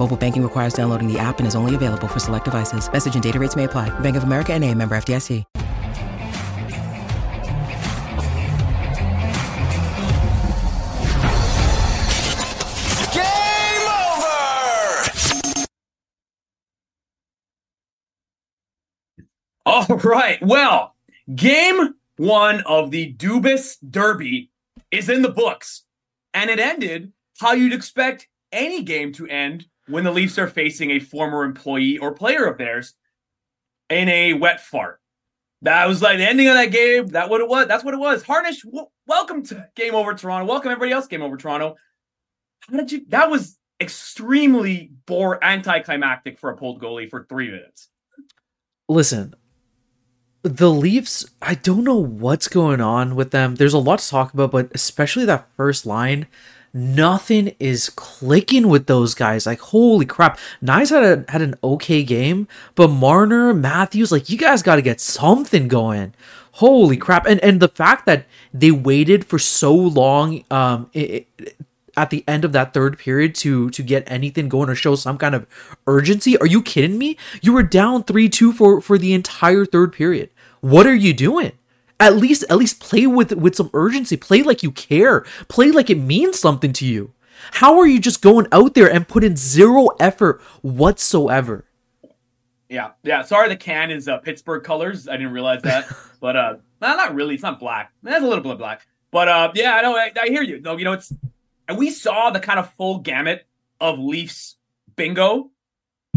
Mobile banking requires downloading the app and is only available for select devices. Message and data rates may apply. Bank of America and a member FDIC. Game over! All right. Well, game one of the Dubas Derby is in the books, and it ended how you'd expect any game to end when the Leafs are facing a former employee or player of theirs in a wet fart. That was like the ending of that game. That what it was. That's what it was. Harnish, w- welcome to Game Over Toronto. Welcome everybody else. Game Over Toronto. How did you? That was extremely bore anticlimactic for a pulled goalie for three minutes. listen, the Leafs, I don't know what's going on with them. There's a lot to talk about, but especially that first line, nothing is clicking with those guys. Like, holy crap. Knies had a, had an okay game, but Marner, Matthews, like, you guys got to get something going. Holy crap. And and the fact that they waited for so long um i i- at the end of that third period to to get anything going or show some kind of urgency. Are you kidding me? You were down 3-2 for for the entire third period. What are you doing? At least at least play with with some urgency. Play like you care. Play like it means something to you. How are you just going out there and put in zero effort whatsoever? Yeah, yeah. Sorry, the can is uh, Pittsburgh colors. I didn't realize that, but uh, no, not really. It's not black. That's a little bit of black, but uh, yeah, I know. I, I hear you. No, you know, it's and we saw the kind of full gamut of Leafs bingo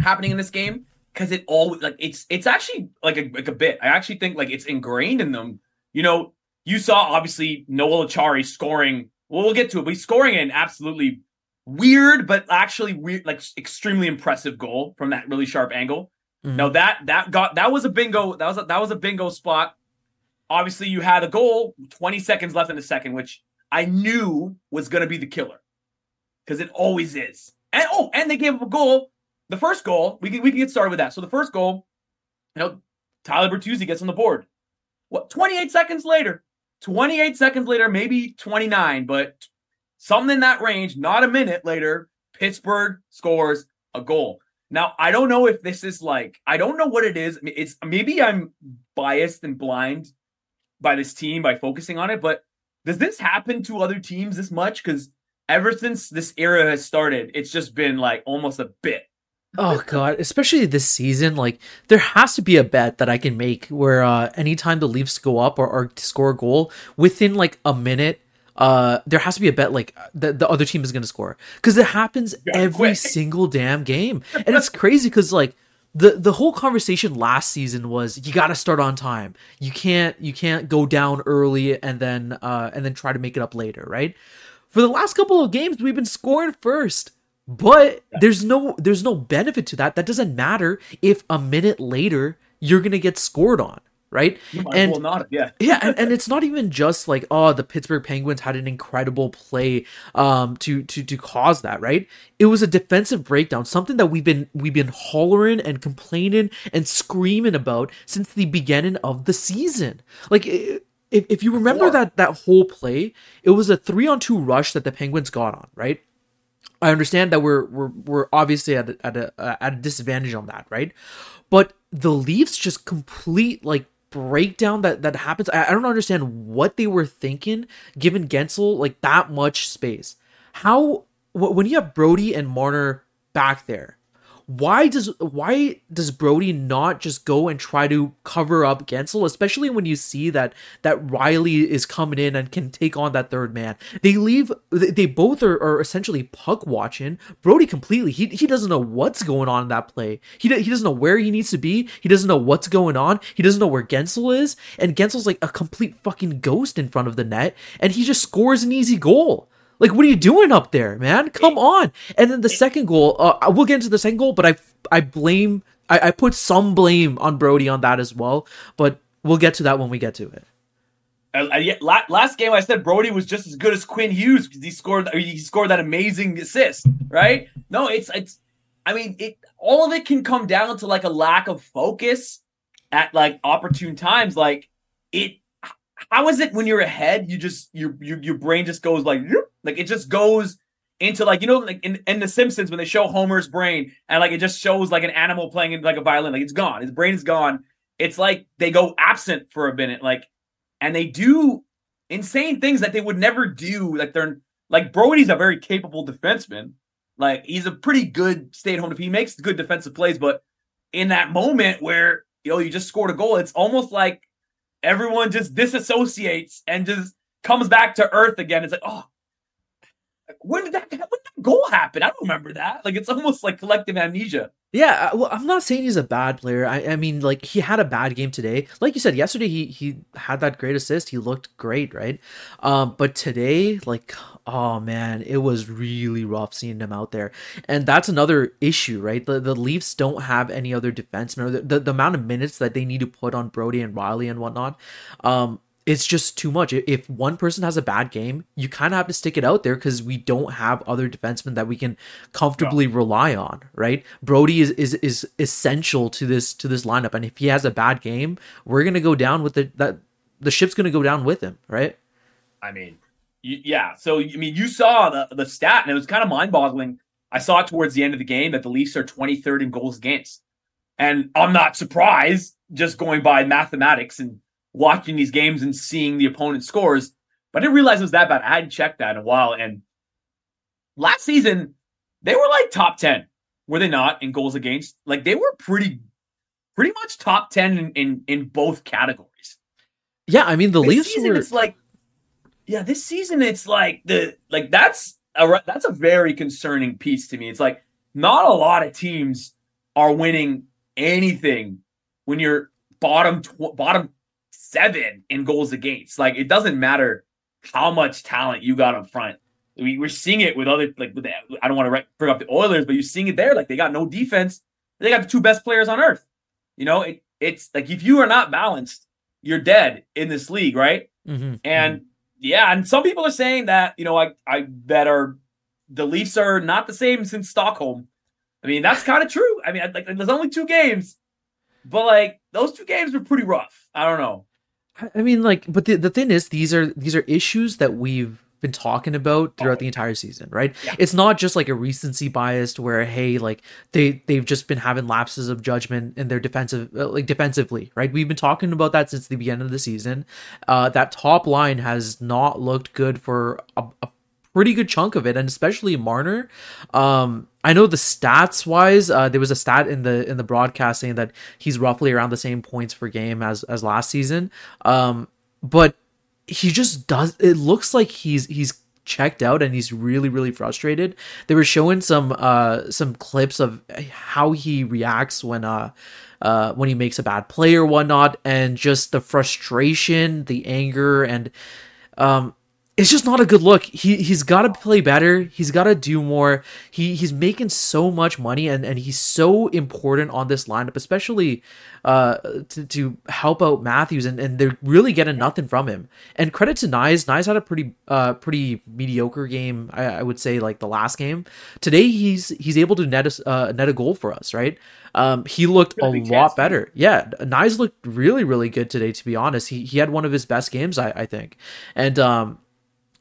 happening in this game because it all like it's it's actually like a like a bit. I actually think like it's ingrained in them. You know, you saw obviously Noel Achari scoring. Well, we'll get to it, but he's scoring an absolutely weird, but actually weird, like extremely impressive goal from that really sharp angle. Mhm. No, that that got that was a bingo. That was a, that was a bingo spot. Obviously, you had a goal, 20 seconds left in the second, which I knew was going to be the killer because it always is. And oh, and they gave up a goal. The first goal, we can we can get started with that. So the first goal, you know, Tyler Bertuzzi gets on the board. What 28 seconds later? 28 seconds later, maybe 29, but something in that range, not a minute later, Pittsburgh scores a goal. Now, I don't know if this is like, I don't know what it is. It's maybe I'm biased and blind by this team by focusing on it, but does this happen to other teams this much? Because ever since this era has started, it's just been like almost a bit. Oh god, especially this season, like there has to be a bet that I can make where uh anytime the Leafs go up or, or score a goal within like a minute, uh there has to be a bet like the, the other team is gonna score. Cause it happens Yeah, every quick. single damn game. And it's crazy because like the the whole conversation last season was you gotta start on time. You can't you can't go down early and then uh and then try to make it up later, right? For the last couple of games, we've been scoring first. But there's no there's no benefit to that. That doesn't matter if a minute later you're gonna get scored on, right? And well not. Yeah. yeah, and, and it's not even just like oh the Pittsburgh Penguins had an incredible play um to to to cause that, right? It was a defensive breakdown, something that we've been we've been hollering and complaining and screaming about since the beginning of the season. Like if if you remember that that whole play, it was a 3 on 2 rush that the Penguins got on, right? I understand that we're we're we're obviously at a, at a at a disadvantage on that, right? But the Leafs just complete like breakdown that that happens. I, I don't understand what they were thinking, given Guentzel like that much space. How wh- when you have Brodie and Marner back there, why does why does Brodie not just go and try to cover up Guentzel, especially when you see that that Rielly is coming in and can take on that third man? They leave. They both are, are essentially puck watching. Brodie completely. He he doesn't know what's going on in that play. He he doesn't know where he needs to be. He doesn't know what's going on. He doesn't know where Guentzel is, and Guentzel's like a complete fucking ghost in front of the net, and he just scores an easy goal. Like, what are you doing up there, man? Come on. And then the second goal, uh, we'll get into the second goal, but I, I blame, I, I put some blame on Brodie on that as well. But we'll get to that when we get to it. Uh, last game, I said Brodie was just as good as Quinn Hughes because he scored. He scored that amazing assist, right? No, it's it's. I mean, it all of it can come down to like a lack of focus at like opportune times. Like it, how is it when you're ahead? You just your your your brain just goes like like it just goes into like you know like in, in the Simpsons when they show Homer's brain and like it just shows like an animal playing in like a violin like it's gone his brain is gone it's like they go absent for a minute like and they do insane things that they would never do like they're like Brodie's a very capable defenseman like he's a pretty good stay at home he makes good defensive plays but in that moment where you know you just scored a goal it's almost like everyone just disassociates and just comes back to earth again. It's like oh when did that when did that goal happen? I don't remember that. Like it's almost like collective amnesia. Yeah, uh, well, I'm not saying he's a bad player. I, I mean, like he had a bad game today. Like you said, yesterday he he had that great assist. He looked great, right? Um, but today, like, oh man, it was really rough seeing him out there. And that's another issue, right? The the Leafs don't have any other defensemen, the, the, the amount of minutes that they need to put on Brodie and Rielly and whatnot. Um, it's just too much. If one person has a bad game, you kind of have to stick it out there because we don't have other defensemen that we can comfortably no. rely on, right? Brodie is, is is essential to this to this lineup, and if he has a bad game, we're gonna go down with the that the ship's gonna go down with him, right? I mean, yeah. So I mean, you saw the the stat, and it was kind of mind boggling. I saw it towards the end of the game that the Leafs are 23rd in goals against, and I'm not surprised just going by mathematics and watching these games and seeing the opponent scores, but I didn't realize it was that bad. I hadn't checked that in a while. And last season, they were like top 10, were they not, in goals against? Like they were pretty, pretty much top 10 in, in, in both categories. Yeah, I mean, the this Leafs season, were. It's like, yeah, this season, it's like the, like that's a, that's a very concerning piece to me. It's like not a lot of teams are winning anything when you're bottom tw- bottom seven in goals against. Like it doesn't matter how much talent you got up front. We, we're seeing it with other like with the, I don't want to bring up the Oilers, but you're seeing it there. Like they got no defense. They got the two best players on earth. You know, it, it's like if you are not balanced, you're dead in this league, right? Mm-hmm. And mm-hmm. yeah, and some people are saying that you know, I I that are the Leafs are not the same since Stockholm. I mean, that's kind of true. I mean, like there's only two games, but like those two games were pretty rough. I don't know. I mean, like, but the, the thing is, these are these are issues that we've been talking about throughout the entire season, right? Yeah. It's not just like a recency bias where hey, like they they've just been having lapses of judgment in their defensive uh, like defensively, right? We've been talking about that since the beginning of the season. Uh, that top line has not looked good for a, a pretty good chunk of it, and especially Marner. Um, I know the stats wise, uh, there was a stat in the in the broadcast saying that he's roughly around the same points per game as as last season. Um, but he just does. It looks like he's he's checked out and he's really really frustrated. They were showing some uh some clips of how he reacts when uh uh, when he makes a bad play or whatnot, and just the frustration, the anger, and um, it's just not a good look. He he's got to play better. He's got to do more. He he's making so much money and and he's so important on this lineup, especially uh to, to help out Matthews and and they're really getting nothing from him. And credit to Knies. Knies had a pretty uh pretty mediocre game. I, I would say like the last game. Today he's he's able to net a uh, net a goal for us. Right. Um, he looked a lot better. Yeah, Knies looked really, really good today. To be honest, he he had one of his best games, I, I think. And um,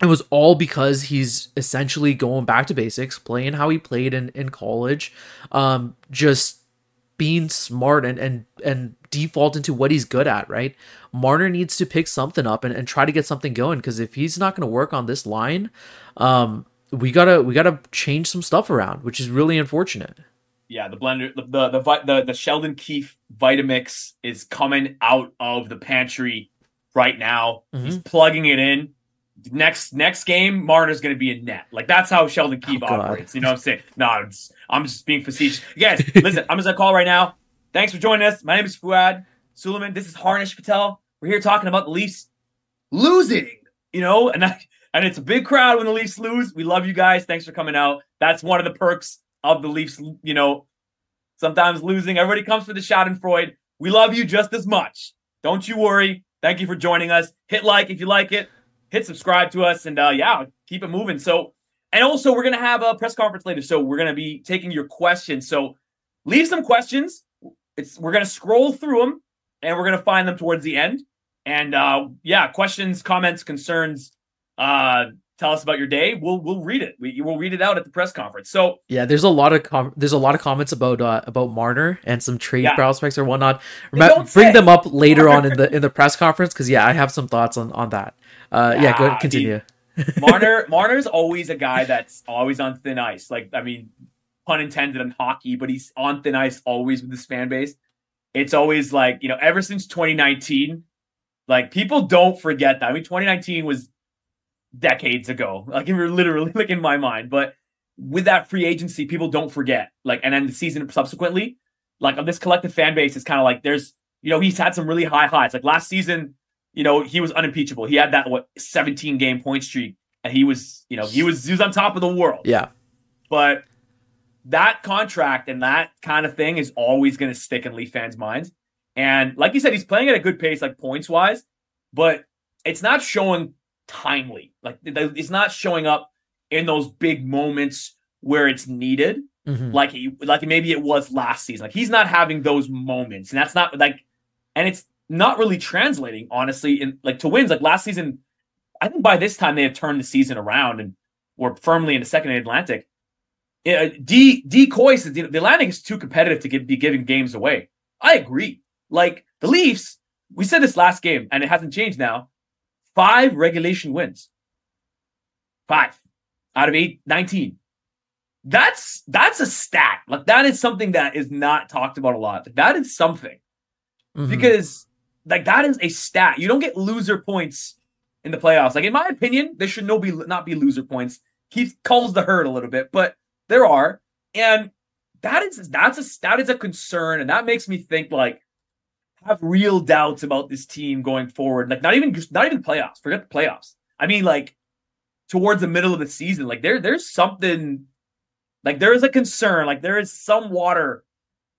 it was all because he's essentially going back to basics, playing how he played in, in college, um, just being smart and, and and default into what he's good at, right? Marner needs to pick something up and, and try to get something going because if he's not gonna work on this line, um, we gotta we gotta change some stuff around, which is really unfortunate. yeah, the blender, the the the, the, the Sheldon Keefe Vitamix is coming out of the pantry right now. He's plugging it in. Next next game, Marner's going to be in net. Like that's how Sheldon oh, Keefe God. operates. You know what I'm saying? No, I'm just, I'm just being facetious. Guys, listen, I'm just gonna call right now. Thanks for joining us. My name is Fouad Suleiman. This is Harnish Patel. We're here talking about the Leafs losing. You know, and I, and it's a big crowd when the Leafs lose. We love you guys. Thanks for coming out. That's one of the perks of the Leafs. You know, sometimes losing. Everybody comes for the Schadenfreude. We love you just as much. Don't you worry. Thank you for joining us. Hit like if you like it. Hit subscribe to us, and uh, yeah, keep it moving. So, and also we're gonna have a press conference later, so we're gonna be taking your questions. So, leave some questions. It's we're gonna scroll through them, and we're gonna find them towards the end. And uh, yeah, questions, comments, concerns. Uh, tell us about your day. We'll we'll read it. We will read it out at the press conference. So Yeah, there's a lot of com- there's a lot of comments about uh, about Marner and some trade Yeah. prospects or whatnot. Bring say. them up later on in the in the press conference because yeah, I have some thoughts on on that. Uh, yeah, go ahead, continue. Marner Marner's always a guy that's always on thin ice. Like I mean, pun intended on hockey, but he's on thin ice always with his fan base. It's always like you know, ever since 2019, like people don't forget that. I mean, 2019 was decades ago. Like if you're literally like in my mind, but with that free agency, people don't forget. Like, and then the season subsequently, like on this collective fan base is kind of like there's you know he's had some really high highs. Like last season, you know he was unimpeachable. He had that what 17 game point streak, and he was you know he was he was on top of the world. Yeah, But that contract and that kind of thing is always going to stick in Leaf fans' minds. And like you said, he's playing at a good pace, like points wise, but it's not showing timely. Like it's not showing up in those big moments where it's needed, Mhm. like he, like maybe it was last season. Like he's not having those moments, and that's not like, and it's not really translating honestly in like to wins. Like last season, I think by this time they had turned the season around and were firmly in the second Atlantic. Yeah, D decoy says the Atlantic is too competitive to give, be giving games away. I agree. Like the Leafs, we said this last game, and it hasn't changed now. Five regulation wins. Five out of eight, 19. That's that's a stat. Like that is something that is not talked about a lot. That is something Mhm. because like that is a stat. You don't get loser points in the playoffs. Like in my opinion, there should no be not be loser points. Keith calls the herd a little bit, but there are, and that is that's a that is a concern, and that makes me think like have real doubts about this team going forward. Like not even just not even playoffs. Forget the playoffs. I mean like towards the middle of the season. Like there there's something like there is a concern. Like there is some water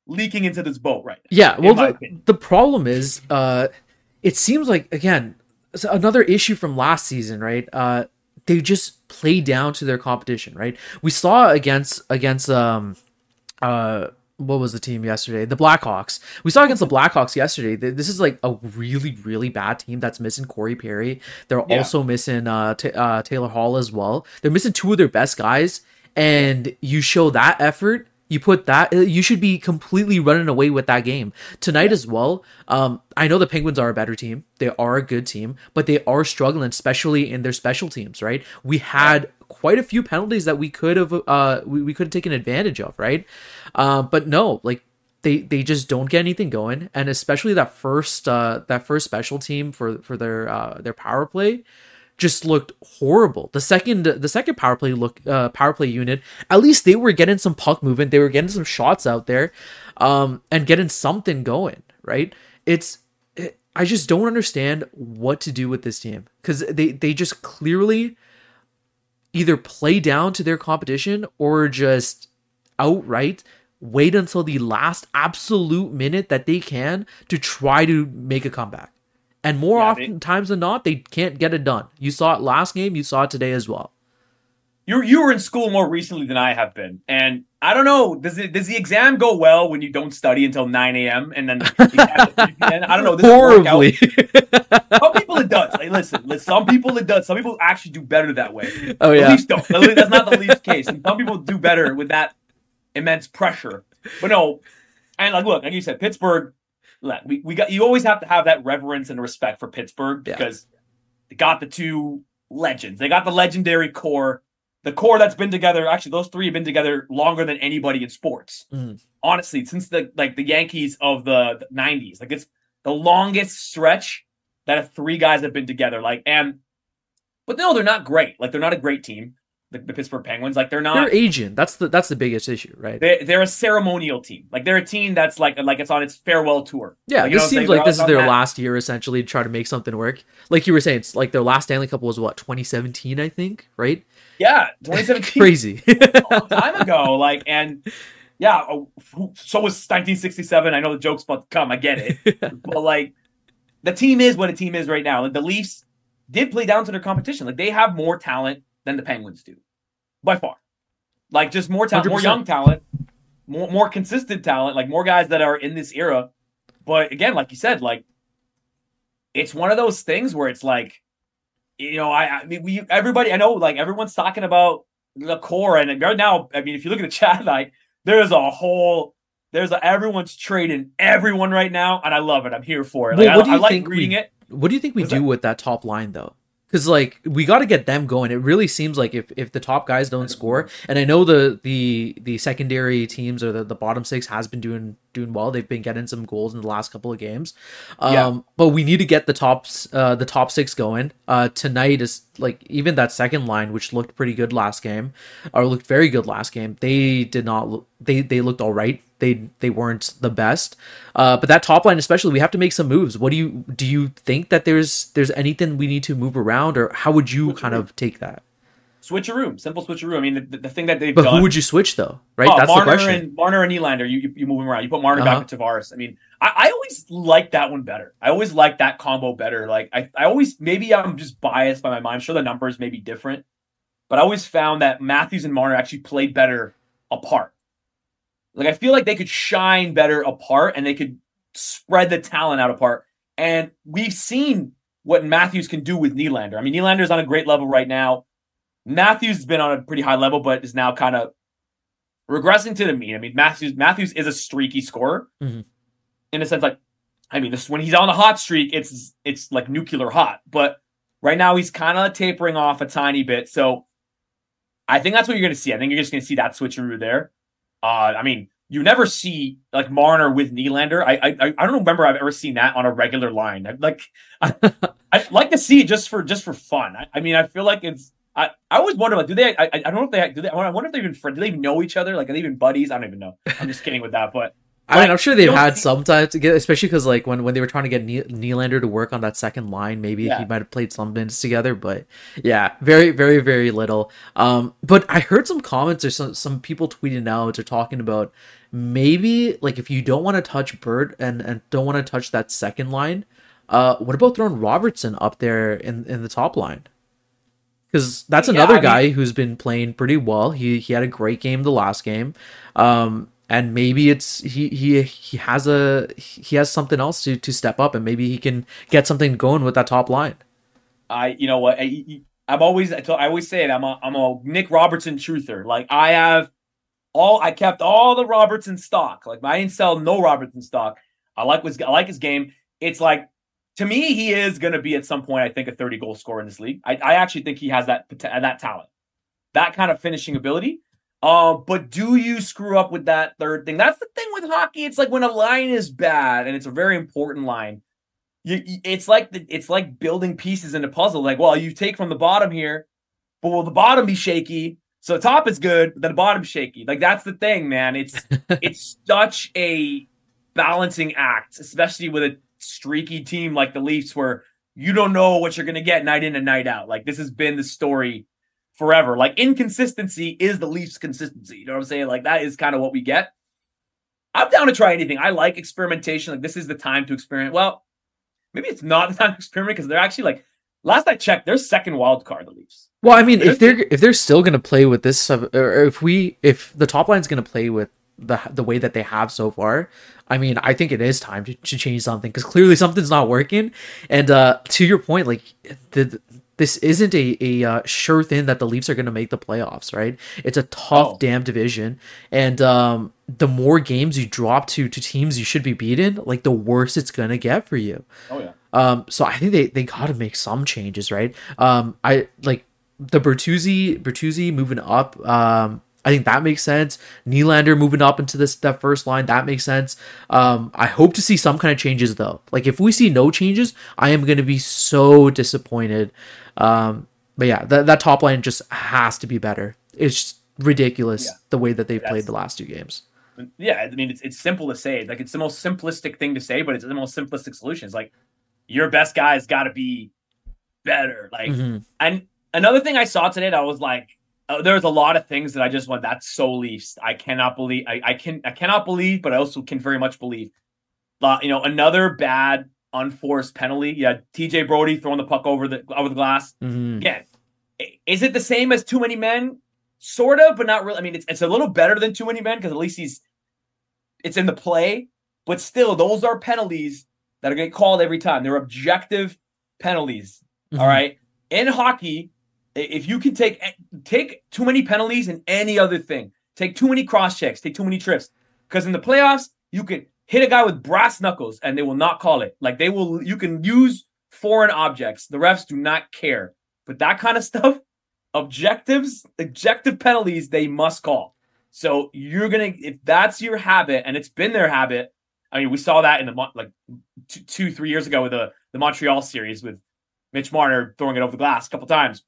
leaking into this boat right now. Yeah, well, the, the problem is, uh, it seems like again another issue from last season, right? Uh, they just play down to their competition, right? We saw against against um, uh, what was the team yesterday? The Blackhawks. We saw against the Blackhawks yesterday. This is like a really really bad team that's missing Corey Perry. They're Yeah. also missing uh, Ta uh Taylor Hall as well. They're missing two of their best guys, and you show that effort you put that uh, you should be completely running away with that game. Tonight as well um i know the penguins are a better team. They are a good team but they are struggling especially in their special teams right? We had quite a few penalties that we could have uh we, we could have taken advantage of right? Uh, but no like they they just don't get anything going. And especially that first uh that first special team for for their uh their power play just looked horrible. The second the second power play look uh, power play unit, at least they were getting some puck movement, they were getting some shots out there, um, and getting something going. Right? It's it, I just don't understand what to do with this team because they they just clearly either play down to their competition or just outright wait until the last absolute minute that they can to try to make a comeback. And more Yeah, often times than not, they can't get it done. You saw it last game, you saw it today as well. you you were in school more recently than I have been, and I don't know. Does it does the exam go well when you don't study until nine a.m. and then the exam at 3 p.m.? I don't know. Does it work out? Horribly. Some people it does. Like, listen, listen, some people it does. Some people actually do better that way. oh The yeah. Leafs don't. That's not the Leafs case. And some people do better with that immense pressure. But no, and like look, like you said, Pittsburgh. We, we got you always have to have that reverence and respect for Pittsburgh Yeah. because they got the two legends. They got the legendary core the core that's been together. Actually, those three have been together longer than anybody in sports. Mhm. Honestly, since the like the Yankees of the, the '90s, like it's the longest stretch that three guys have been together. Like, and but no, they're not great. Like, they're not a great team. The, the Pittsburgh Penguins, like, they're not. They're aging. That's the that's the biggest issue, right? They, they're a ceremonial team. Like they're a team that's like like it's on its farewell tour. Yeah, Like, you this seems like this is their that. last year essentially to try to make something work. Like you were saying, it's like their last Stanley Cup was what 2017, I think, right? Yeah, 2017. Crazy. a long time ago. Like, and yeah, so was 1967. I know the joke's about to come. I get it, but like, the team is what a team is right now. Like the Leafs did play down to their competition. Like they have more talent than the Penguins do, by far. Like just more talent, more 100%. young talent, more more consistent talent. Like more guys that are in this era. But again, like you said, like it's one of those things where it's like, you know, I, I mean, we everybody, I know, like everyone's talking about the core, and right now, I mean, if you look at the chat, like there's a whole, there's a everyone's trading everyone right now, and I love it. I'm here for it. Like, Well, what I, do you I like think reading we- it. what do you think we do with that top line though? Because like we got to get them going. It really seems like if, if the top guys don't score, and I know the the the secondary teams or the, the bottom six has been doing doing well. They've been getting some goals in the last couple of games. Um, Yeah. But we need to get the tops uh, the top six going. Uh, tonight is like even that second line, which looked pretty good last game, or looked very good last game. They did not. Look, they they looked all right. They they weren't the best. Uh, but that top line, especially, we have to make some moves. What do you do? You think that there's there's anything we need to move around, or how would you kind of take that? Switcheroo, simple switcheroo. I mean, the, the thing that they've But done. who would you switch though? Right, Oh, that's Marner the question. and Marner and Nylander, you, you you move them around. You put Marner Uh-huh. back to Tavares. I mean, I, I always like that one better. I always like that combo better. Like I, I always maybe I'm just biased by my mind. I'm sure the numbers may be different, but I always found that Matthews and Marner actually played better apart. Like I feel like they could shine better apart and they could spread the talent out apart. And we've seen what Matthews can do with Nylander. I mean, Nylander's on a great level right now. Matthews has been on a pretty high level, but is now kind of regressing to the mean. I mean, Matthews Matthews is a streaky scorer Mhm. in a sense. Like, I mean, this when he's on a hot streak, it's it's like nuclear hot. But right now, he's kind of tapering off a tiny bit. So I think that's what you're going to see. I think you're just going to see that switcheroo there. Uh, I mean, you never see like Marner with Nylander. I I I don't remember I've ever seen that on a regular line. I, like I, I'd like to see it just for just for fun. I, I mean, I feel like it's. I, I always wonder like, do they? I, I don't know if they do. They, I wonder if they even friends. Do they even know each other? Like, are they even buddies? I don't even know. I'm just kidding with that. But I mean, I'm sure they've had some time to get, especially because like when when they were trying to get Ne- Nylander to work on that second line, maybe Yeah. he might have played some minutes together. But yeah, very very very little. Um, but I heard some comments or some some people tweeting out or talking about maybe like if you don't want to touch Bird and and don't want to touch that second line, uh, what about throwing Robertson up there in in the top line? Because that's Yeah, another I mean- guy who's been playing pretty well. He he had a great game the last game. Um, and maybe it's he he he has a he has something else to to step up and maybe he can get something going with that top line. I, you know what? I, I'm always, I always say it. I'm a, I'm a Nick Robertson truther. Like I have all, I kept all the Robertson stock. Like I didn't sell no Robertson stock. I like his, I like his game. It's like to me, he is going to be at some point. I think a 30 goal scorer in this league. I, I actually think he has that that talent, that kind of finishing ability. Uh, but do you screw up with that third thing? That's the thing with hockey. It's like when a line is bad, and it's a very important line you, it's like the, it's like building pieces in a puzzle. Like, well, you take from the bottom here, but will the bottom be shaky? So the top is good, but then the bottom's shaky. Like that's the thing, man. It's it's such a balancing act, especially with a streaky team like the Leafs, where you don't know what you're gonna get night in and night out. Like this has been the story forever. Like inconsistency is the Leafs' consistency. You know what I'm saying? Like that is kind of what we get. I'm down to try anything. I like experimentation. Like this is the time to experiment. Well, maybe it's not the time to experiment because they're actually like last I checked, they're second wild card, the Leafs. Well, I mean, There's- if they're if they're still going to play with this, or if we if the top line's going to play with the the way that they have so far, I mean, I think it is time to, to change something because clearly something's not working. And uh, to your point, like the, this isn't a a uh, sure thing that the Leafs are going to make the playoffs, right? It's a tough Oh. damn division, and um, the more games you drop to to teams you should be beaten, like the worse it's going to get for you. Oh yeah. Um, so I think they, they got to make some changes, right? Um, I like the Bertuzzi Bertuzzi moving up. Um, I think that makes sense. Nylander moving up into this that first line that makes sense. Um, I hope to see some kind of changes though. Like if we see no changes, I am going to be so disappointed. Um, but yeah, that that top line just has to be better. It's ridiculous Yeah. the way that they've That's- played the last two games. yeah, I mean, it's it's simple to say. Like it's the most simplistic thing to say, but it's the most simplistic solution. It's like your best guy's got to be better. Like, Mhm. and another thing I saw today, that I was like, there's a lot of things that I just went, that's so Leafs. I cannot believe. I, I can I cannot believe, but I also can very much believe. Uh, you know, another bad unforced penalty. Yeah, TJ Brodie throwing the puck over the over the glass Mhm. again, is it the same as too many men? Sort of, but not really. I mean, it's, it's a little better than too many men because at least he's it's in the play, but still, those are penalties that are getting called every time. They're objective penalties. Mhm. All right. In hockey, if you can take eh, take too many penalties in any other thing, take too many cross checks, take too many trips, because in the playoffs you can hit a guy with brass knuckles and they will not call it. Like they will, you can use foreign objects. The refs do not care. But that kind of stuff, objectives, objective penalties, they must call. So you're gonna, if that's your habit, and it's been their habit. I mean, we saw that in the like two, two three years ago with the the Montreal series with Mitch Marner throwing it over the glass a couple times.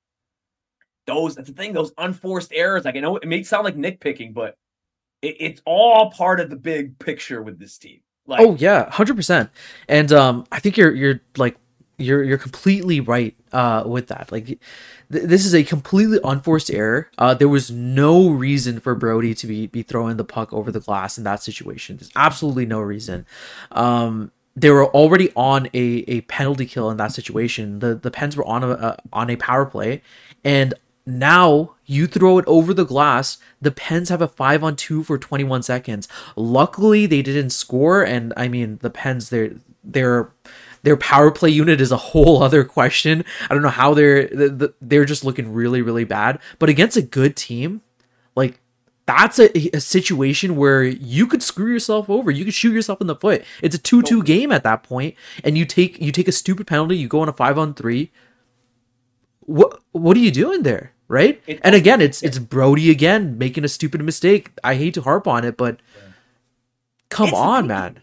Those that's the thing. Those unforced errors. Like I know it may sound like nitpicking, but it, it's all part of the big picture with this team. Like, oh yeah, hundred percent. And um, I think you're you're like you're you're completely right uh with that. Like th- this is a completely unforced error. Uh, there was no reason for Brodie to be be throwing the puck over the glass in that situation. There's absolutely no reason. Um, they were already on a, a penalty kill in that situation. The the Pens were on a, a on a power play, and now you throw it over the glass. The Pens have a five on two for 21 seconds. Luckily, they didn't score, and I mean the Pens their their their power play unit is a whole other question. I don't know how they're they're just looking really really bad. But against a good team, like that's a, a situation where you could screw yourself over. You could shoot yourself in the foot. It's a two-two game at that point, and you take you take a stupid penalty. You go on a five on three. What what are you doing there, right? It- and again, it's it's Brodie again making a stupid mistake. I hate to harp on it, but come It's- on, man.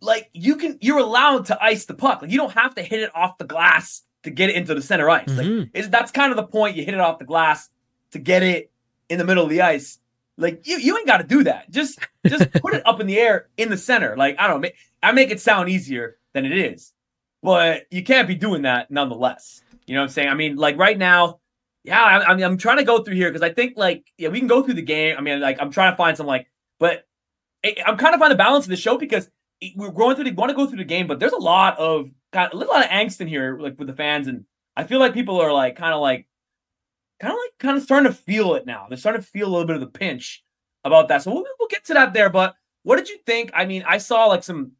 like you can you're allowed to ice the puck. Like you don't have to hit it off the glass to get it into the center ice. Mhm. Like is that's kind of the point. You hit it off the glass to get it in the middle of the ice. Like you, you ain't got to do that. Just just put it up in the air in the center. Like I don't know. I make it sound easier than it is, but you can't be doing that nonetheless. You know what I'm saying? I mean, like right now, yeah. I, I mean, I'm trying to go through here because I think like yeah, we can go through the game. I mean, like I'm trying to find some like, but I- I'm kind of find the balance of the show because it- we're going through the want to go through the game, but there's a lot of got a little lot of angst in here, like with the fans, and I feel like people are like kind of like kind of like kind of starting to feel it now. They're starting to feel a little bit of the pinch about that. So we'll, we'll get to that there. But what did you think? I mean, I saw like some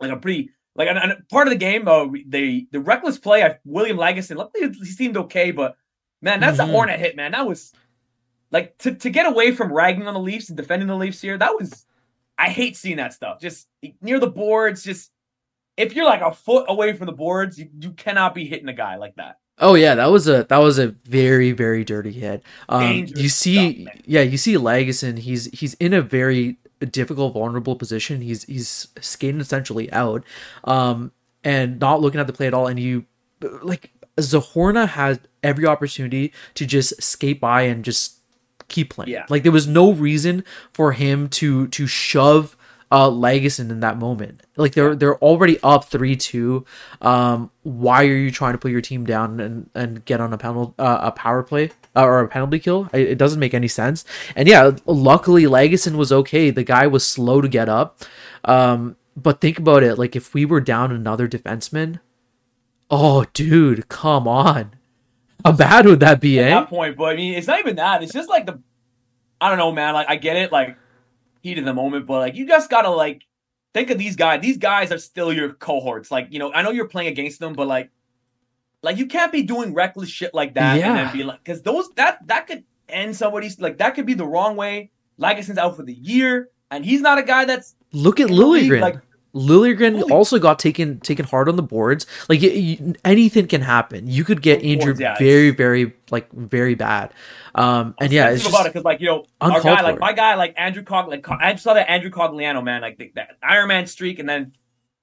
like a pretty like and, and part of the game. Uh, the the reckless play. I, William Lagesson. Luckily, he seemed okay, but man, that's Mhm. a hornet hit, man. That was like to to get away from ragging on the Leafs and defending the Leafs here. That was I hate seeing that stuff. Just near the boards, just if you're like a foot away from the boards, you, you cannot be hitting a guy like that. Oh yeah, that was a that was a very very dirty hit. Um, you see, stuff, yeah, you see Lagesson. He's he's in a very difficult, vulnerable position. He's he's skating essentially out, um, and not looking at the play at all. And you like Zohorna had every opportunity to just skate by and just keep playing. Yeah. Like there was no reason for him to to shove uh Lagesson in that moment. Like they're they're already up three two. Um, why are you trying to put your team down and and get on a penalty uh, a power play uh, or a penalty kill? It, it doesn't make any sense. And yeah, luckily Lagesson was okay. The guy was slow to get up. Um, but think about it. Like if we were down another defenseman, oh dude, come on. How bad would that be, at eh? that point. But I mean, it's not even that. It's just like the, I don't know, man. Like I get it, like heat of the moment, but like you just gotta like think of these guys. These guys are still your cohorts. Like you know, I know you're playing against them, but like, like you can't be doing reckless shit like that and Yeah. then be like, because those that that could end somebody's like that could be the wrong way. Lagesson's out for the year, and he's not a guy that's Look at the league, Liljegren. Like Liljegren Holy- also got taken taken hard on the boards. Like y y- anything can happen. You could get injured yeah, very, very like very bad. Um, and yeah, it's just about it because like you know our guy like my guy like Andrew Cog like I saw that Andrew Cogliano man like the, that Iron Man streak and then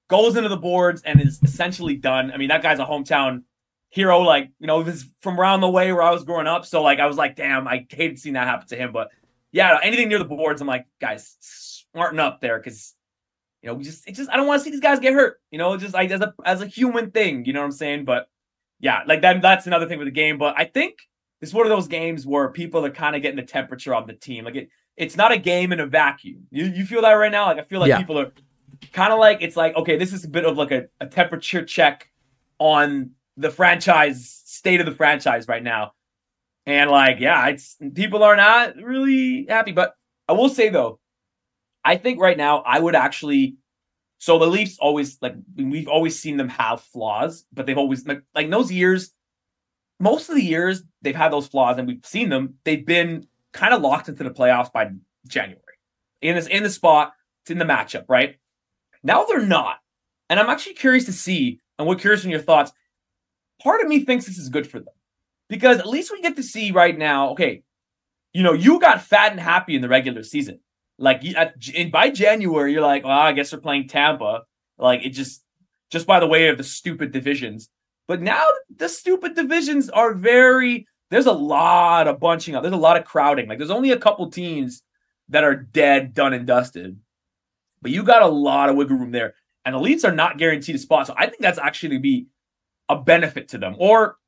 goes into the boards and is essentially done. I mean that guy's a hometown hero like you know this from around the way where I was growing up. So like I was like damn I hated seeing that happen to him. But yeah anything near the boards I'm like guys smarten up there because you know we just it just I don't want to see these guys get hurt. You know just like as a as a human thing. You know what I'm saying? But yeah like that that's another thing with the game. But I think it's one of those games where people are kind of getting the temperature of the team. Like it, it's not a game in a vacuum. You you feel that right now? Like I feel like Yeah. people are kind of like it's like okay, this is a bit of like a, a temperature check on the franchise state of the franchise right now. And like, yeah, it's people are not really happy. But I will say though, I think right now I would actually. So the Leafs always like we've always seen them have flaws, but they've always like, like those years most of the years they've had those flaws and we've seen them, they've been kind of locked into the playoffs by January. In this in the spot, it's in the matchup, right? Now they're not. And I'm actually curious to see, and we're curious on your thoughts. Part of me thinks this is good for them. Because at least we get to see right now, okay, you know, you got fat and happy in the regular season. Like at, in, by January, you're like, well, I guess they're playing Tampa. Like it just, just by the way of the stupid divisions. But now the stupid divisions are very. There's a lot of bunching up. There's a lot of crowding. Like there's only a couple teams that are dead, done, and dusted. But you got a lot of wiggle room there, and the Leafs are not guaranteed a spot. So I think that's actually going to be a benefit to them, or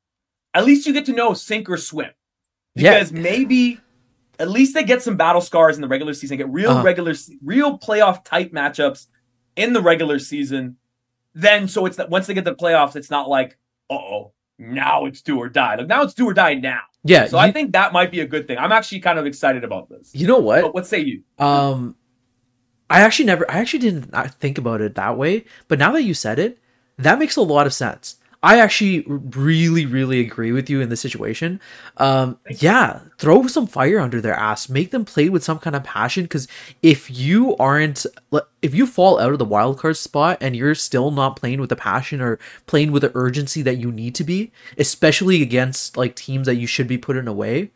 at least you get to know sink or swim. Yeah. Because maybe at least they get some battle scars in the regular season, get real Uh-huh. regular, real playoff type matchups in the regular season. Then, so it's that once they get the playoffs, it's not like, uh oh, now it's do or die. Like now it's do or die now. yeah. So you, I think that might be a good thing. I'm actually kind of excited about this. you know what? But what say you? Um, I actually never, I actually didn't think about it that way. But now that you said it, that makes a lot of sense. I actually really, really agree with you in this situation. Um, yeah, throw some fire under their ass, make them play with some kind of passion. Because if you aren't, if you fall out of the wild card spot and you're still not playing with the passion or playing with the urgency that you need to be, especially against like teams that you should be putting away,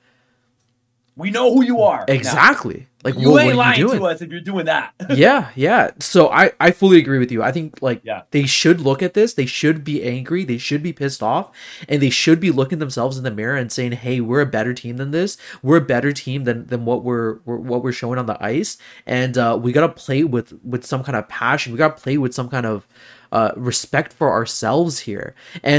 We know who you are. exactly. Like You what, ain't lying you to us if you're doing that. yeah, yeah. So I I fully agree with you. I think like Yeah. they should look at this. They should be angry. They should be pissed off, and they should be looking themselves in the mirror and saying, "Hey, we're a better team than this. We're a better team than than what we're, we're what we're showing on the ice, and uh, we gotta play with with some kind of passion. We gotta play with some kind of uh, respect for ourselves here. And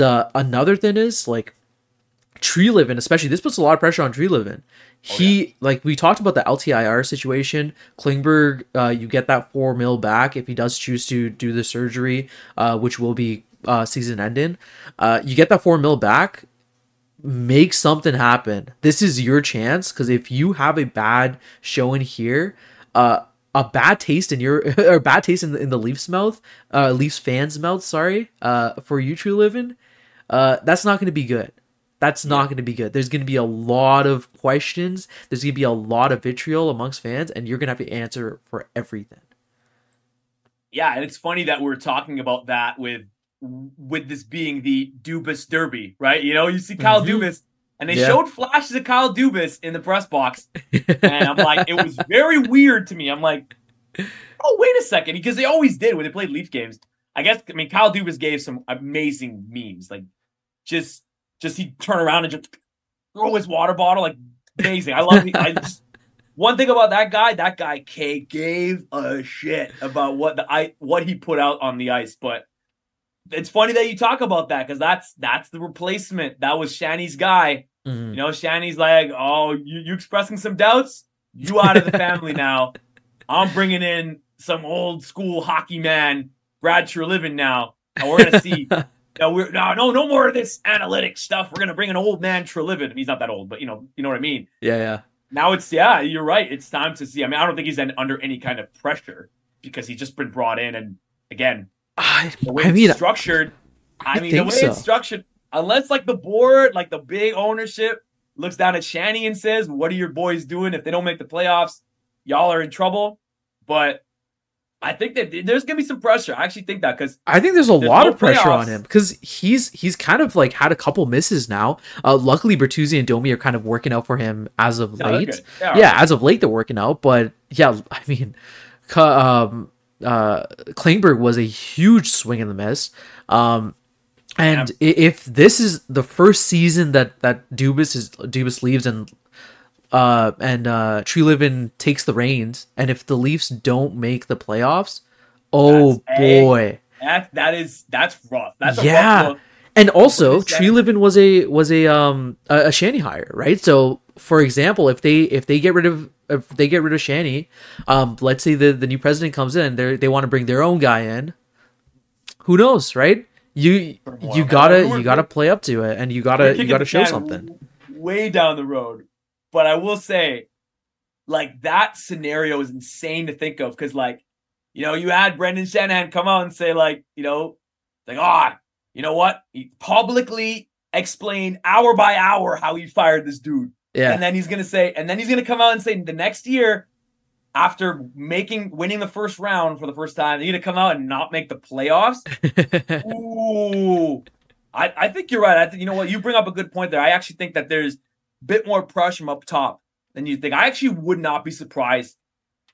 uh, another thing is like Treliving, especially this puts a lot of pressure on Treliving. He like we talked about the LTIR situation. Klingberg, uh, you get that four mil back if he does choose to do the surgery, uh, which will be uh, season ending. Uh, you get that four mil back. Make something happen. This is your chance because if you have a bad showing here, uh, a bad taste in your or bad taste in the, in the Leafs mouth, uh, Leafs fans mouth. Sorry, uh, for you, Treliving, uh, that's not going to be good. That's not going to be good. There's going to be a lot of questions. There's going to be a lot of vitriol amongst fans, and you're going to have to answer for everything. Yeah, and it's funny that we're talking about that with with this being the Dubas Derby, right? You know, you see Kyle Mhm. Dubas, and they Yeah. showed flashes of Kyle Dubas in the press box, and I'm like, it was very weird to me. I'm like, oh, wait a second, because they always did when they played Leaf games. I guess I mean Kyle Dubas gave some amazing memes, like just just he'd turn around and just throw his water bottle, like amazing. I love. I just, one thing about that guy, that guy K gave a shit about what the I what he put out on the ice, but it's funny that you talk about that because that's that's the replacement. That was Shanny's guy. Mhm. You know, Shanny's like, oh, you you expressing some doubts? You out of the family now. I'm bringing in some old school hockey man, Brad Treliving now, and we're gonna see. No, we're no, no, no more of this analytic stuff. We're gonna bring an old man Treliving. He's not that old, but you know, you know what I mean. Yeah, yeah. Now it's yeah, you're right. It's time to see. I mean, I don't think he's under any kind of pressure because he's just been brought in, and again, I, the way I it's mean, structured. I, I mean, the way so. it's structured, unless like the board, like the big ownership, looks down at Shanny and says, "What are your boys doing? If they don't make the playoffs, y'all are in trouble." But I think that there's gonna be some pressure. I actually think that because I think there's a There's lot no of pressure on him because he's he's kind of like had a couple misses now. Uh, luckily, Bertuzzi and Domi are kind of working out for him as of late. Yeah, are. as of late they're working out. But yeah, I mean, um, uh, Klingberg was a huge swing in the miss. Um, and i if this is the first season that that Dubas is Dubas leaves and uh and uh Treliving takes the reins, and if the Leafs don't make the playoffs, oh That's a- boy. that that is that's rough. That's a yeah. rough. And also, What is that? Treliving was a was a um a, a Shanny hire, right? So, for example, if they if they get rid of if they get rid of Shanny, um, let's say the the new president comes in, they they want to bring their own guy in. Who knows, right? You you gotta you gotta play up to it, and you gotta you gotta show something. way down the road. But I will say, like that scenario is insane to think of because, like, you know, you had Brendan Shanahan come out and say, like, you know, like, ah, you know what? He publicly explained hour by hour how he fired this dude. Yeah, And then he's gonna say, and then he's gonna come out and say the next year, after making winning the first round for the first time, he's gonna come out and not make the playoffs. Ooh, I, I think you're right. I think you know what you bring up a good point there. I actually think that there's a bit more pressure from up top than you think. I actually would not be surprised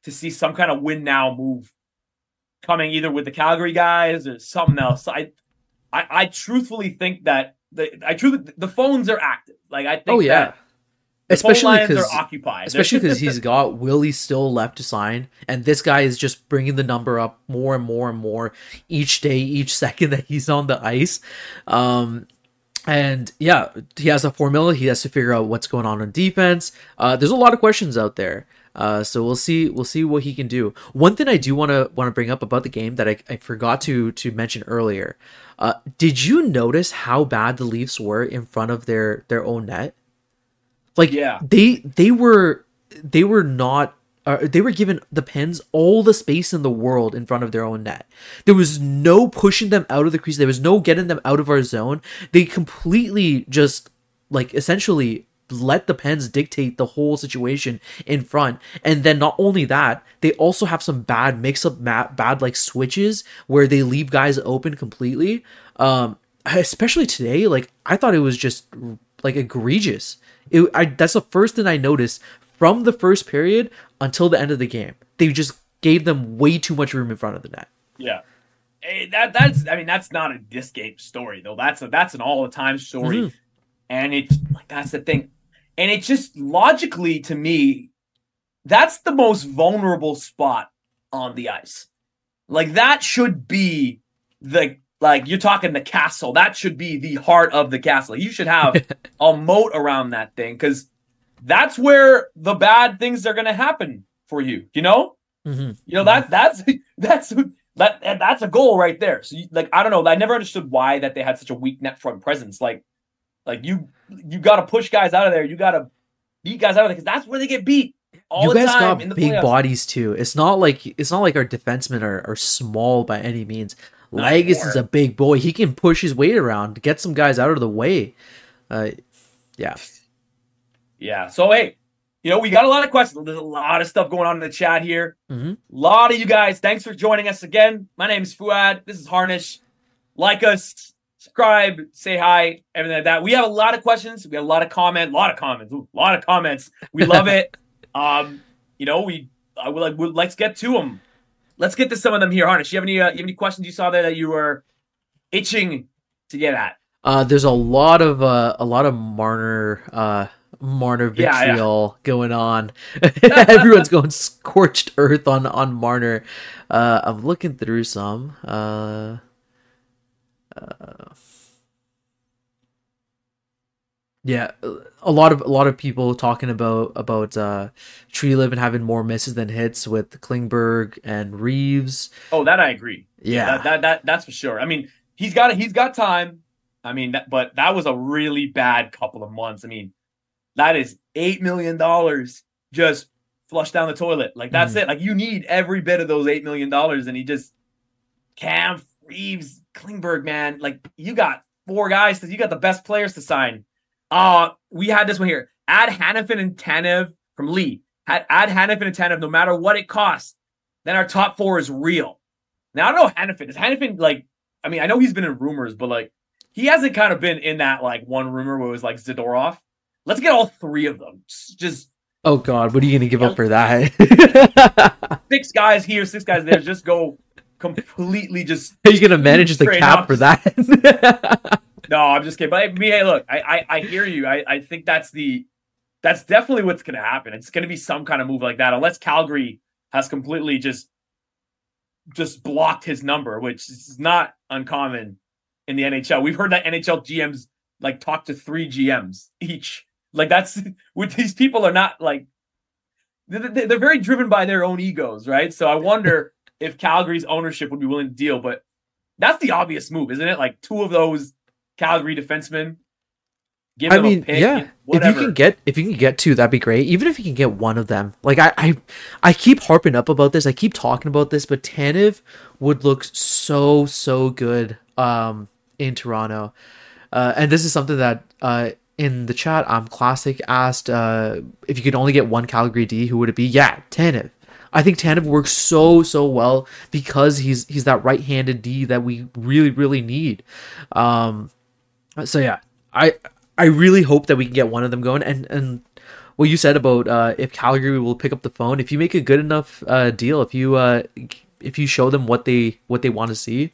to see some kind of win now move coming either with the Calgary guys or something else. I I, I truthfully think that the I truly the phones are active. Like I think oh yeah, that especially because are occupied. especially because he's got Willie still left to sign, and this guy is just bringing the number up more and more and more each day, each second that he's on the ice. Um, and yeah, he has a formula. He has to figure out what's going on on defense. Uh, there's a lot of questions out there. Uh, so we'll see. We'll see what he can do. One thing I do want to want to bring up about the game that I, I forgot to to mention earlier. Uh, did you notice how bad the Leafs were in front of their their own net? Like Yeah. they they were they were not uh, they were given the Pens all the space in the world in front of their own net. There was no pushing them out of the crease. There was no getting them out of our zone. They completely just like essentially let the Pens dictate the whole situation in front. And then not only that, they also have some bad mix up ma- bad like switches where they leave guys open completely. Um especially today, like I thought it was just like egregious. It, I, that's the first thing I noticed from the first period until the end of the game. They just gave them way too much room in front of the net. Yeah. Eh, that that's I mean that's not a disc game story though. That's a that's an all the time story. Mhm. And it's like that's the thing. And it just logically to me, that's the most vulnerable spot on the ice. Like that should be the like you're talking the castle. That should be the heart of the castle. You should have a moat around that thing because that's where the bad things are gonna happen for you, you know? Mm-hmm. You know that that's that's that that's a goal right there. So you, like I don't know, I never understood why that they had such a weak net front presence. Like like you you got to push guys out of there. You got to beat guys out of there because that's where they get beat all you the guys time got big playoffs. bodies too. It's not like it's not like our defensemen are, are small by any means. Not anymore. is a big boy. He can push his weight around, get some guys out of the way. Uh, yeah. Yeah. So hey, you know we got a lot of questions. There's a lot of stuff going on in the chat here. Mhm. A lot of you guys. Thanks for joining us again. My name is Fouad. This is Harnish. Like us, subscribe, say hi, everything like that. We have a lot of questions. We have a lot of comment, a lot of comments, a lot of comments. We love it. Um, you know, we I would like let's get to them. Let's get to some of them here. Harnish, you have any uh, you have any questions you saw there that you were itching to get at? Uh, there's a lot of uh, a lot of Marner uh, Marner Yeah, yeah. vitriol going on. Everyone's going scorched earth on on Marner. Uh, I'm looking through some. Uh, uh, yeah, a lot of a lot of people talking about about uh, Treliving having more misses than hits with Klingberg and Reaves. Oh, that I agree. Yeah. that, that that that's for sure. I mean, he's got he's got time. I mean, that, but that was a really bad couple of months. I mean, that is eight million dollars just flushed down the toilet. Like that's Mhm. it. Like you need every bit of those eight million dollars, and he just Cam Reaves, Klingberg, man. Like you got four guys. You got the best players to sign. Uh we had this one here. Add Hanifin and Tanev from Lee. Had add Hanifin and Tanev no matter what it costs. Then our top four is real. Now I don't know Hanifin. Is Hanifin like? I mean, I know he's been in rumors, but like he hasn't kind of been in that like one rumor where it was like Zadorov. Let's get all three of them. Just- Just Oh God, what are you gonna give up for that? six guys here, six guys there. Just go completely. Just Are you gonna manage the cap up. for that? no, I'm just kidding. But I mean, hey, look, I, I I hear you. I I think that's the that's definitely what's gonna happen. It's gonna be some kind of move like that, unless Calgary has completely just just blocked his number, which is not uncommon in the NHL. We've heard that NHL GMs like talk to three GMs each. Like that's with these people are not like they're they're very driven by their own egos, right? So I wonder if Calgary's ownership would be willing to deal, but that's the obvious move, isn't it? Like two of those Calgary defensemen. Give I mean, a pick, yeah. If you can get if you can get two, that'd be great. Even if you can get one of them. Like I, I I keep harping up about this. I keep talking about this, but Tanev would look so so good um in Toronto. Uh, and this is something that uh in the chat, I'm classic asked uh if you could only get one Calgary D, who would it be? Yeah, Tanev. I think Tanev works so so well because he's he's that right-handed D that we really really need. Um, so yeah, I I really hope that we can get one of them going. And and what you said about uh, if Calgary will pick up the phone, if you make a good enough uh, deal, if you uh, if you show them what they what they want to see,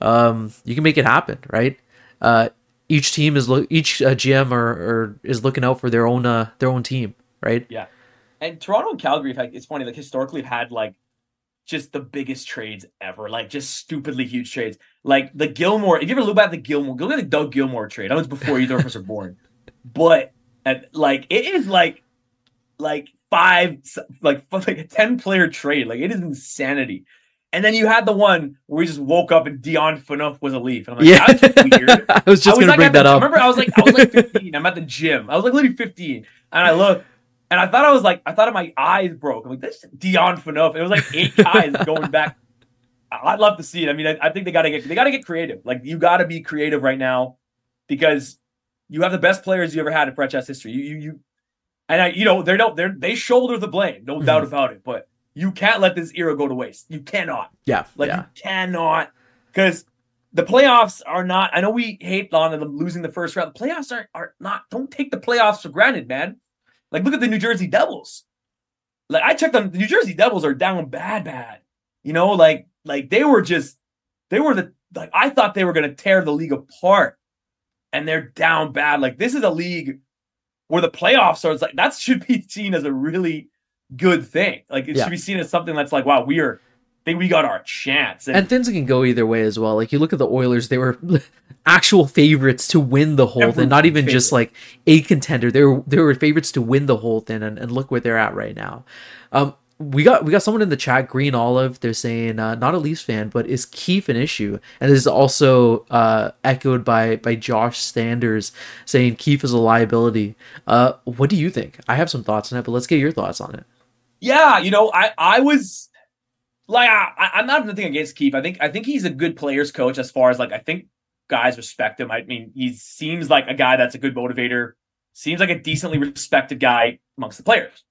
um, you can make it happen, right? Uh, each team is look each uh, GM or, or is looking out for their own uh, their own team, right? Yeah. And Toronto and Calgary, in fact, it's funny, like historically have had like just the biggest trades ever, like just stupidly huge trades. Like the Gilmour, if you ever look back at the Gilmour, go look at the Doug Gilmour trade. I was before either of us are born. But at, like it is like like five like like a 10 player trade. Like it is insanity. And then you had the one where we just woke up and Dion Phaneuf was a leaf. And I'm like, Yeah. that's weird. I was just gonna like bring at the- that up. I remember I was like, I was like 15. I'm at the gym. I was like literally 15. And I look, and I thought I was like, I thought my eyes broke. I'm like, this is Dion Phaneuf. It was like eight guys going back. I'd love to see it. I mean, I, I think they gotta get they gotta get creative. Like you gotta be creative right now because you have the best players you ever had in franchise history. You you you and I, you know, they don't they're they shoulder the blame, no doubt mm-hmm. about it. But you can't let this era go to waste. You cannot. Yeah, Like yeah. you cannot because the playoffs are not. I know we hate on them losing the first round. The playoffs are are not. Don't take the playoffs for granted, man. Like look at the New Jersey Devils. Like I checked on the New Jersey Devils are down bad, bad. You know, like like they were just they were the like I thought they were gonna tear the league apart, and they're down bad. Like this is a league where the playoffs are. It's like that should be seen as a really good thing. Like it Yeah. should be seen as something that's like, wow, we are. Think we got our chance. And, And things can go either way as well. Like you look at the Oilers, they were actual favorites to win the whole thing, not even just like a contender. They were they were favorites to win the whole thing, and, and look where they're at right now. Um, we got we got someone in the chat, Green Olive. They're saying uh, not a Leafs fan, but is Keefe an issue? And this is also uh, echoed by by Josh Sanders saying Keefe is a liability. Uh, what do you think? I have some thoughts on it, but let's get your thoughts on it. yeah, you know, I I was like, I, I'm not nothing against Keefe. I think I think he's a good players coach as far as like I think guys respect him. I mean, he seems like a guy that's a good motivator. Seems like a decently respected guy amongst the players.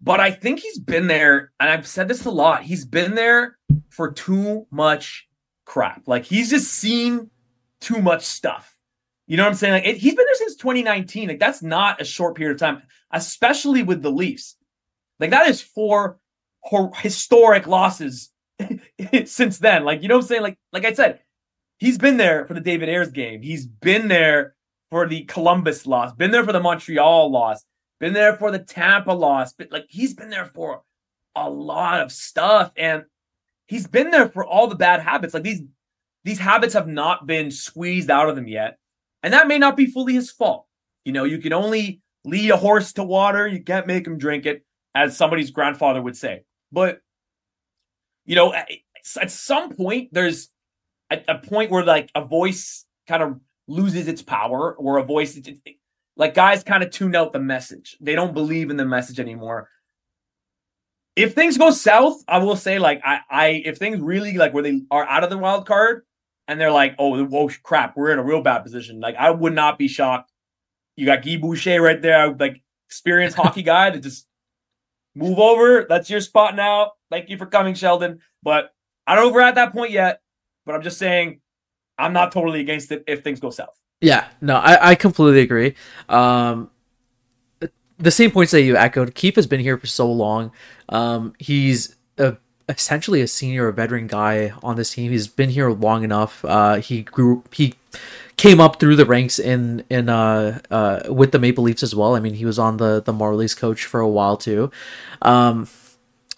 But I think he's been there, and I've said this a lot. He's been there for too much crap. Like he's just seen too much stuff. You know what I'm saying? Like it, he's been there since 2019. Like that's not a short period of time, especially with the Leafs. Like that is hor- historic losses since then. Like, you know what I'm saying? Like, like I said, he's been there for the David Ayres game. He's been there for the Columbus loss, been there for the Montreal loss, been there for the Tampa loss. But like he's been there for a lot of stuff. And he's been there for all the bad habits. Like these these habits have not been squeezed out of him yet. And that may not be fully his fault. You know, you can only lead a horse to water, you can't make him drink it, as somebody's grandfather would say. But you know, at, at some point, there's a, a, point where like a voice kind of loses its power, or a voice, it, it, like guys kind of tune out the message. They don't believe in the message anymore. If things go south, I will say, like, I, I, if things really like where they are out of the wild card and they're like, oh, whoa, oh, crap, we're in a real bad position. Like, I would not be shocked. You got Guy Boucher right there, like experienced hockey guy that just move over. That's your spot now. Thank you for coming, Sheldon. But I don't know if we're at that point yet. But I'm just saying, I'm not totally against it if things go south. Yeah, no, I, I completely agree. Um, the same points that you echoed. Keefe has been here for so long. Um, he's a, essentially a senior, a veteran guy on this team. He's been here long enough. Uh, he grew. He came up through the ranks in in uh, uh, with the Maple Leafs as well. I mean, he was on the the Marlies coach for a while too. Um,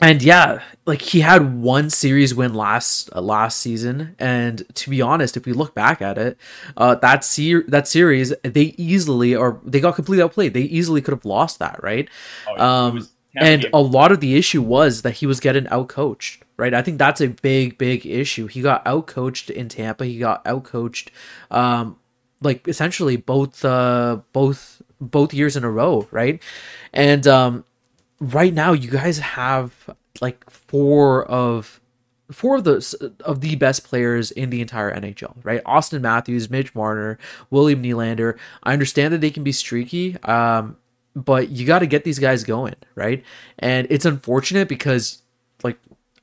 and yeah, like he had one series win last uh, last season, and to be honest, if we look back at it, uh, that ser- that series they easily or they got completely outplayed. They easily could have lost that, right? Oh, um, and a lot of the issue was that he was getting outcoached, right? I think that's a big, big issue. He got outcoached in Tampa. He got outcoached, um, like essentially both, uh, both, both years in a row, right? And um, right now, you guys have like four of four of the of the best players in the entire NHL, right? Auston Matthews, Mitch Marner, William Nylander. I understand that they can be streaky. Um, but you got to get these guys going, right? And it's unfortunate because,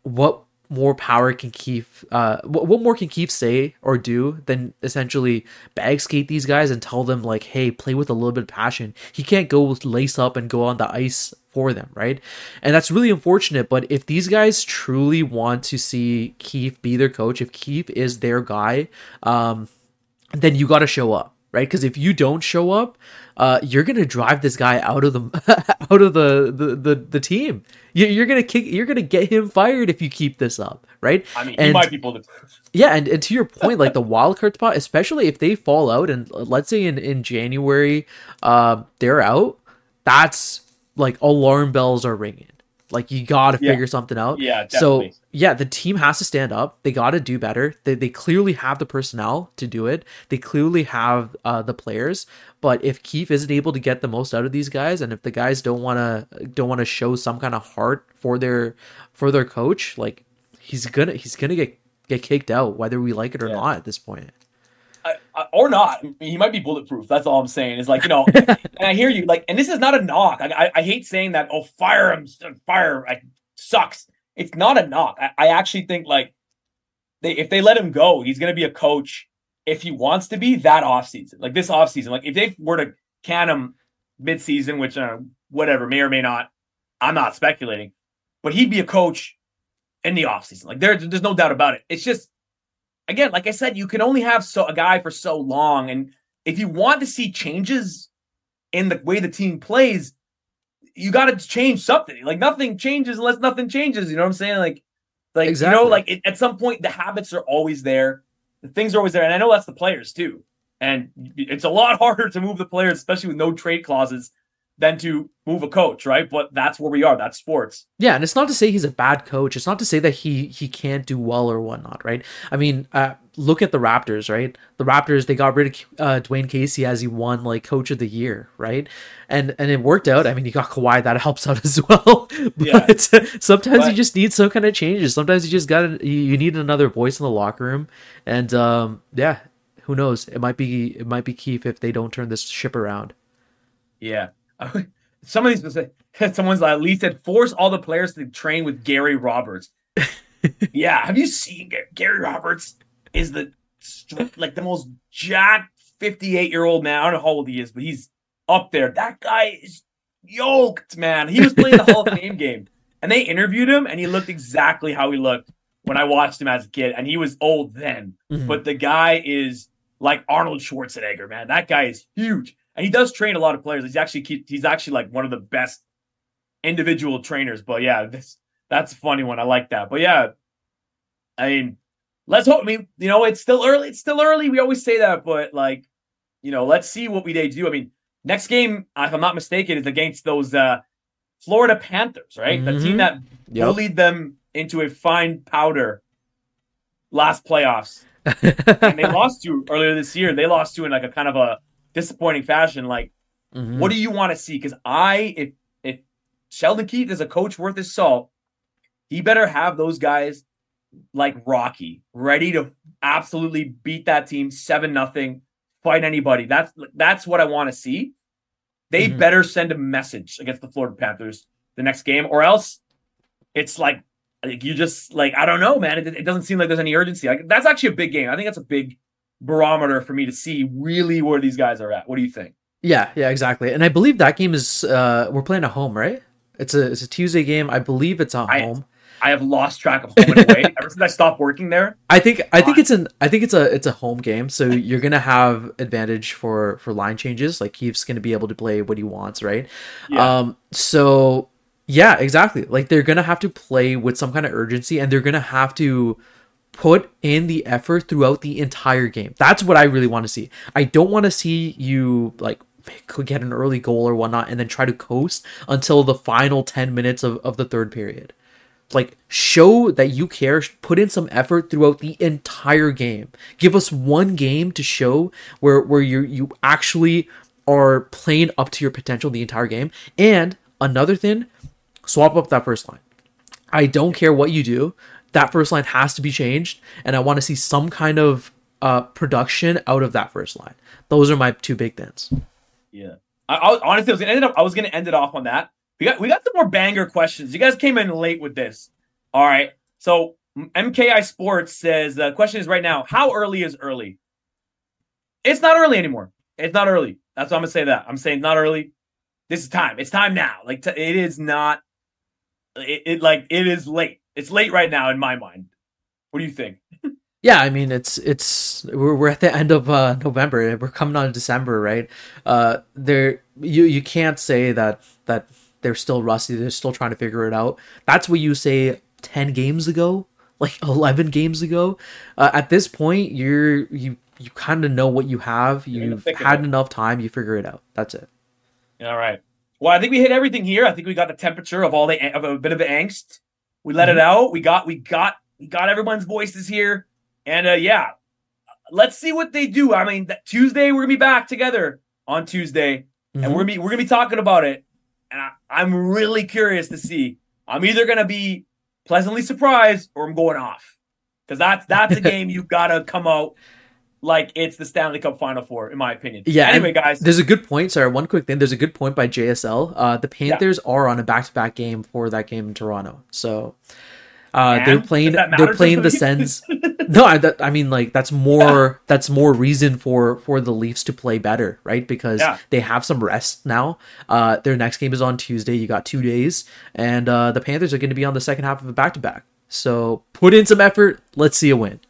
what more power can Keefe, uh, what, what more can Keefe say or do than essentially bag skate these guys and tell them, like, hey, play with a little bit of passion. He can't go lace up and go on the ice for them, right? And that's really unfortunate. But if these guys truly want to see Keefe be their coach, if Keefe is their guy, um, then you got to show up, right? Because if you don't show up, uh, you're gonna drive this guy out of the out of the the the, the team. You, are gonna kick. You're gonna get him fired if you keep this up, right? I mean, and, he might be bulletproof. Yeah, and, and to your point, like the wild card spot, especially if they fall out, and let's say in in January, uh, they're out. That's like alarm bells are ringing. Like you got to yeah. figure something out. Yeah, definitely. So yeah, the team has to stand up. They got to do better. They they clearly have the personnel to do it. They clearly have uh, the players. But if Keefe isn't able to get the most out of these guys, and if the guys don't want to don't want to show some kind of heart for their for their coach, like he's gonna he's gonna get get kicked out whether we like it or yeah. not at this point. I, I, or not. I mean, he might be bulletproof. That's all I'm saying. Is like you know, and I hear you. Like, and this is not a knock. I, I hate saying that. Oh, fire him, fire. Like, sucks. It's not a knock. I, I actually think like they if they let him go, he's gonna be a coach if he wants to be that off season. Like this off season. Like if they were to can him mid season, which uh, whatever may or may not. I'm not speculating, but he'd be a coach in the off season. Like there, there's no doubt about it. It's just again, like I said, you can only have so a guy for so long, and if you want to see changes in the way the team plays, you got to change something. Like nothing changes unless nothing changes. You know what I'm saying? Like, like exactly. you know, like it, at some point the habits are always there, the things are always there, and I know that's the players too. And it's a lot harder to move the players, especially with no trade clauses, than to move a coach, right? But that's where we are. That's sports. Yeah, and it's not to say he's a bad coach. It's not to say that he he can't do well or whatnot, right? I mean, uh, look at the Raptors, right? The Raptors they got rid of uh, Dwane Casey as he won like Coach of the Year, right? And and it worked out. I mean, you got Kawhi that helps out as well. but yeah. sometimes but, you just need some kind of changes. Sometimes you just got you need another voice in the locker room, and um, yeah, who knows? It might be it might be Keefe if they don't turn this ship around. Yeah, some of these someone's like, at least said force all the players to train with Gary Roberts. yeah, have you seen Gary Roberts? Is the like the most jacked 58 year old man. I don't know how old he is, but he's up there. That guy is yoked, man. He was playing the Hall of Fame game, and they interviewed him, and he looked exactly how he looked when I watched him as a kid, and he was old then, Mhm. but the guy is like Arnold Schwarzenegger, man. That guy is huge, and he does train a lot of players. He's actually he's actually like one of the best individual trainers. But yeah, this that's a funny one. I like that. But yeah, I mean, let's hope. I mean, you know, it's still early. It's still early. We always say that, but like, you know, let's see what we they do. I mean, next game, if I'm not mistaken, is against those uh Florida Panthers, right? The team Mhm. that Yep. bullied them into a fine powder last playoffs. and they lost to earlier this year. They lost to in like a kind of a disappointing fashion. Like, Mhm. what do you want to see? Because I, if if Sheldon Keefe is a coach worth his salt, he better have those guys like Rocky ready to absolutely beat that team seven nothing, fight anybody. That's that's what I want to see. They Mhm. better send a message against the Florida Panthers the next game, or else it's like like you just like I don't know, man. It, it doesn't seem like there's any urgency. Like that's actually a big game. I think that's a big barometer for me to see really where these guys are at. What do you think? Yeah, yeah, exactly. And I believe that game is uh we're playing at home, right? It's a it's a Tuesday game. I believe it's at I- home. I have lost track of home and away ever since I stopped working there. I think I think it's an I think it's a it's a home game, so you're gonna have advantage for for line changes. Like Keefe's gonna be able to play what he wants, right? Yeah. Um. So yeah, exactly. Like they're gonna have to play with some kind of urgency, and they're gonna have to put in the effort throughout the entire game. That's what I really want to see. I don't want to see you like could get an early goal or whatnot, and then try to coast until the final ten minutes of of the third period like show that you care put in some effort throughout the entire game give us one game to show where where you you actually are playing up to your potential the entire game and another thing swap up that first line i don't care what you do that first line has to be changed and i want to see some kind of uh production out of that first line those are my two big things. Yeah. I, I honestly I was gonna end it up I was gonna end it off on that. We got we got some more banger questions. You guys came in late with this. All right. So MKI Sports says the question is right now, how early is early? It's not early anymore. It's not early. That's what I'm gonna say that. I'm saying not early. This is time. It's time now. Like t- it is not it, it like it is late. It's late right now in my mind. What do you think? Yeah, I mean it's it's we're we're at the end of uh November. We're coming on December, right? Uh there you you can't say that that they're still rusty. They're still trying to figure it out. That's what you say 10 games ago, like 11 games ago. Uh, at this point, you're you you kind of know what you have. You're in the You've had enough time, you figure it out. That's it. All right. Well, I think we hit everything here. I think we got the temperature of all the of a bit of the angst. We let it out. We got we got we got everyone's voices here, and uh yeah, let's see what they do. I mean, that Tuesday we're gonna be back together on Tuesday, and we're gonna be we're gonna be talking about it. And I, I'm really curious to see. I'm either gonna be pleasantly surprised or I'm going off because that's that's a game you gotta come out like it's the Stanley Cup Final Four, in my opinion. Yeah. Anyway, guys. There's a good point. Sorry, one quick thing. There's a good point by JSL. Uh, the Panthers are on a back-to-back game for that game in Toronto. So uh, they're playing. They're playing the Sens. no, I, that, I mean like that's more. That's more reason for for the Leafs to play better, right? Because Yeah. they have some rest now. Uh, their next game is on Tuesday. You got two days, and uh, the Panthers are going to be on the second half of a back-to-back. So put in some effort. Let's see a win.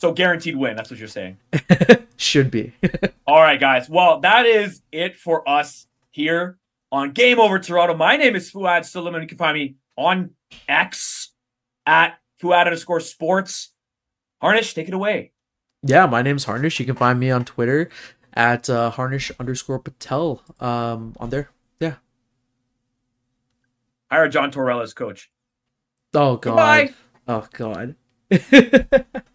So guaranteed win. That's what you're saying. Should be. All right, guys. Well, that is it for us here on Game Over Toronto. My name is Fouad Suleiman. You can find me on X at Fouad underscore sports. Harnish, take it away. Yeah, my name's Harnish. You can find me on Twitter at uh, Harnish underscore Patel. Um, on there. Yeah. Hire John Torella as coach. Oh God. Goodbye. Oh God.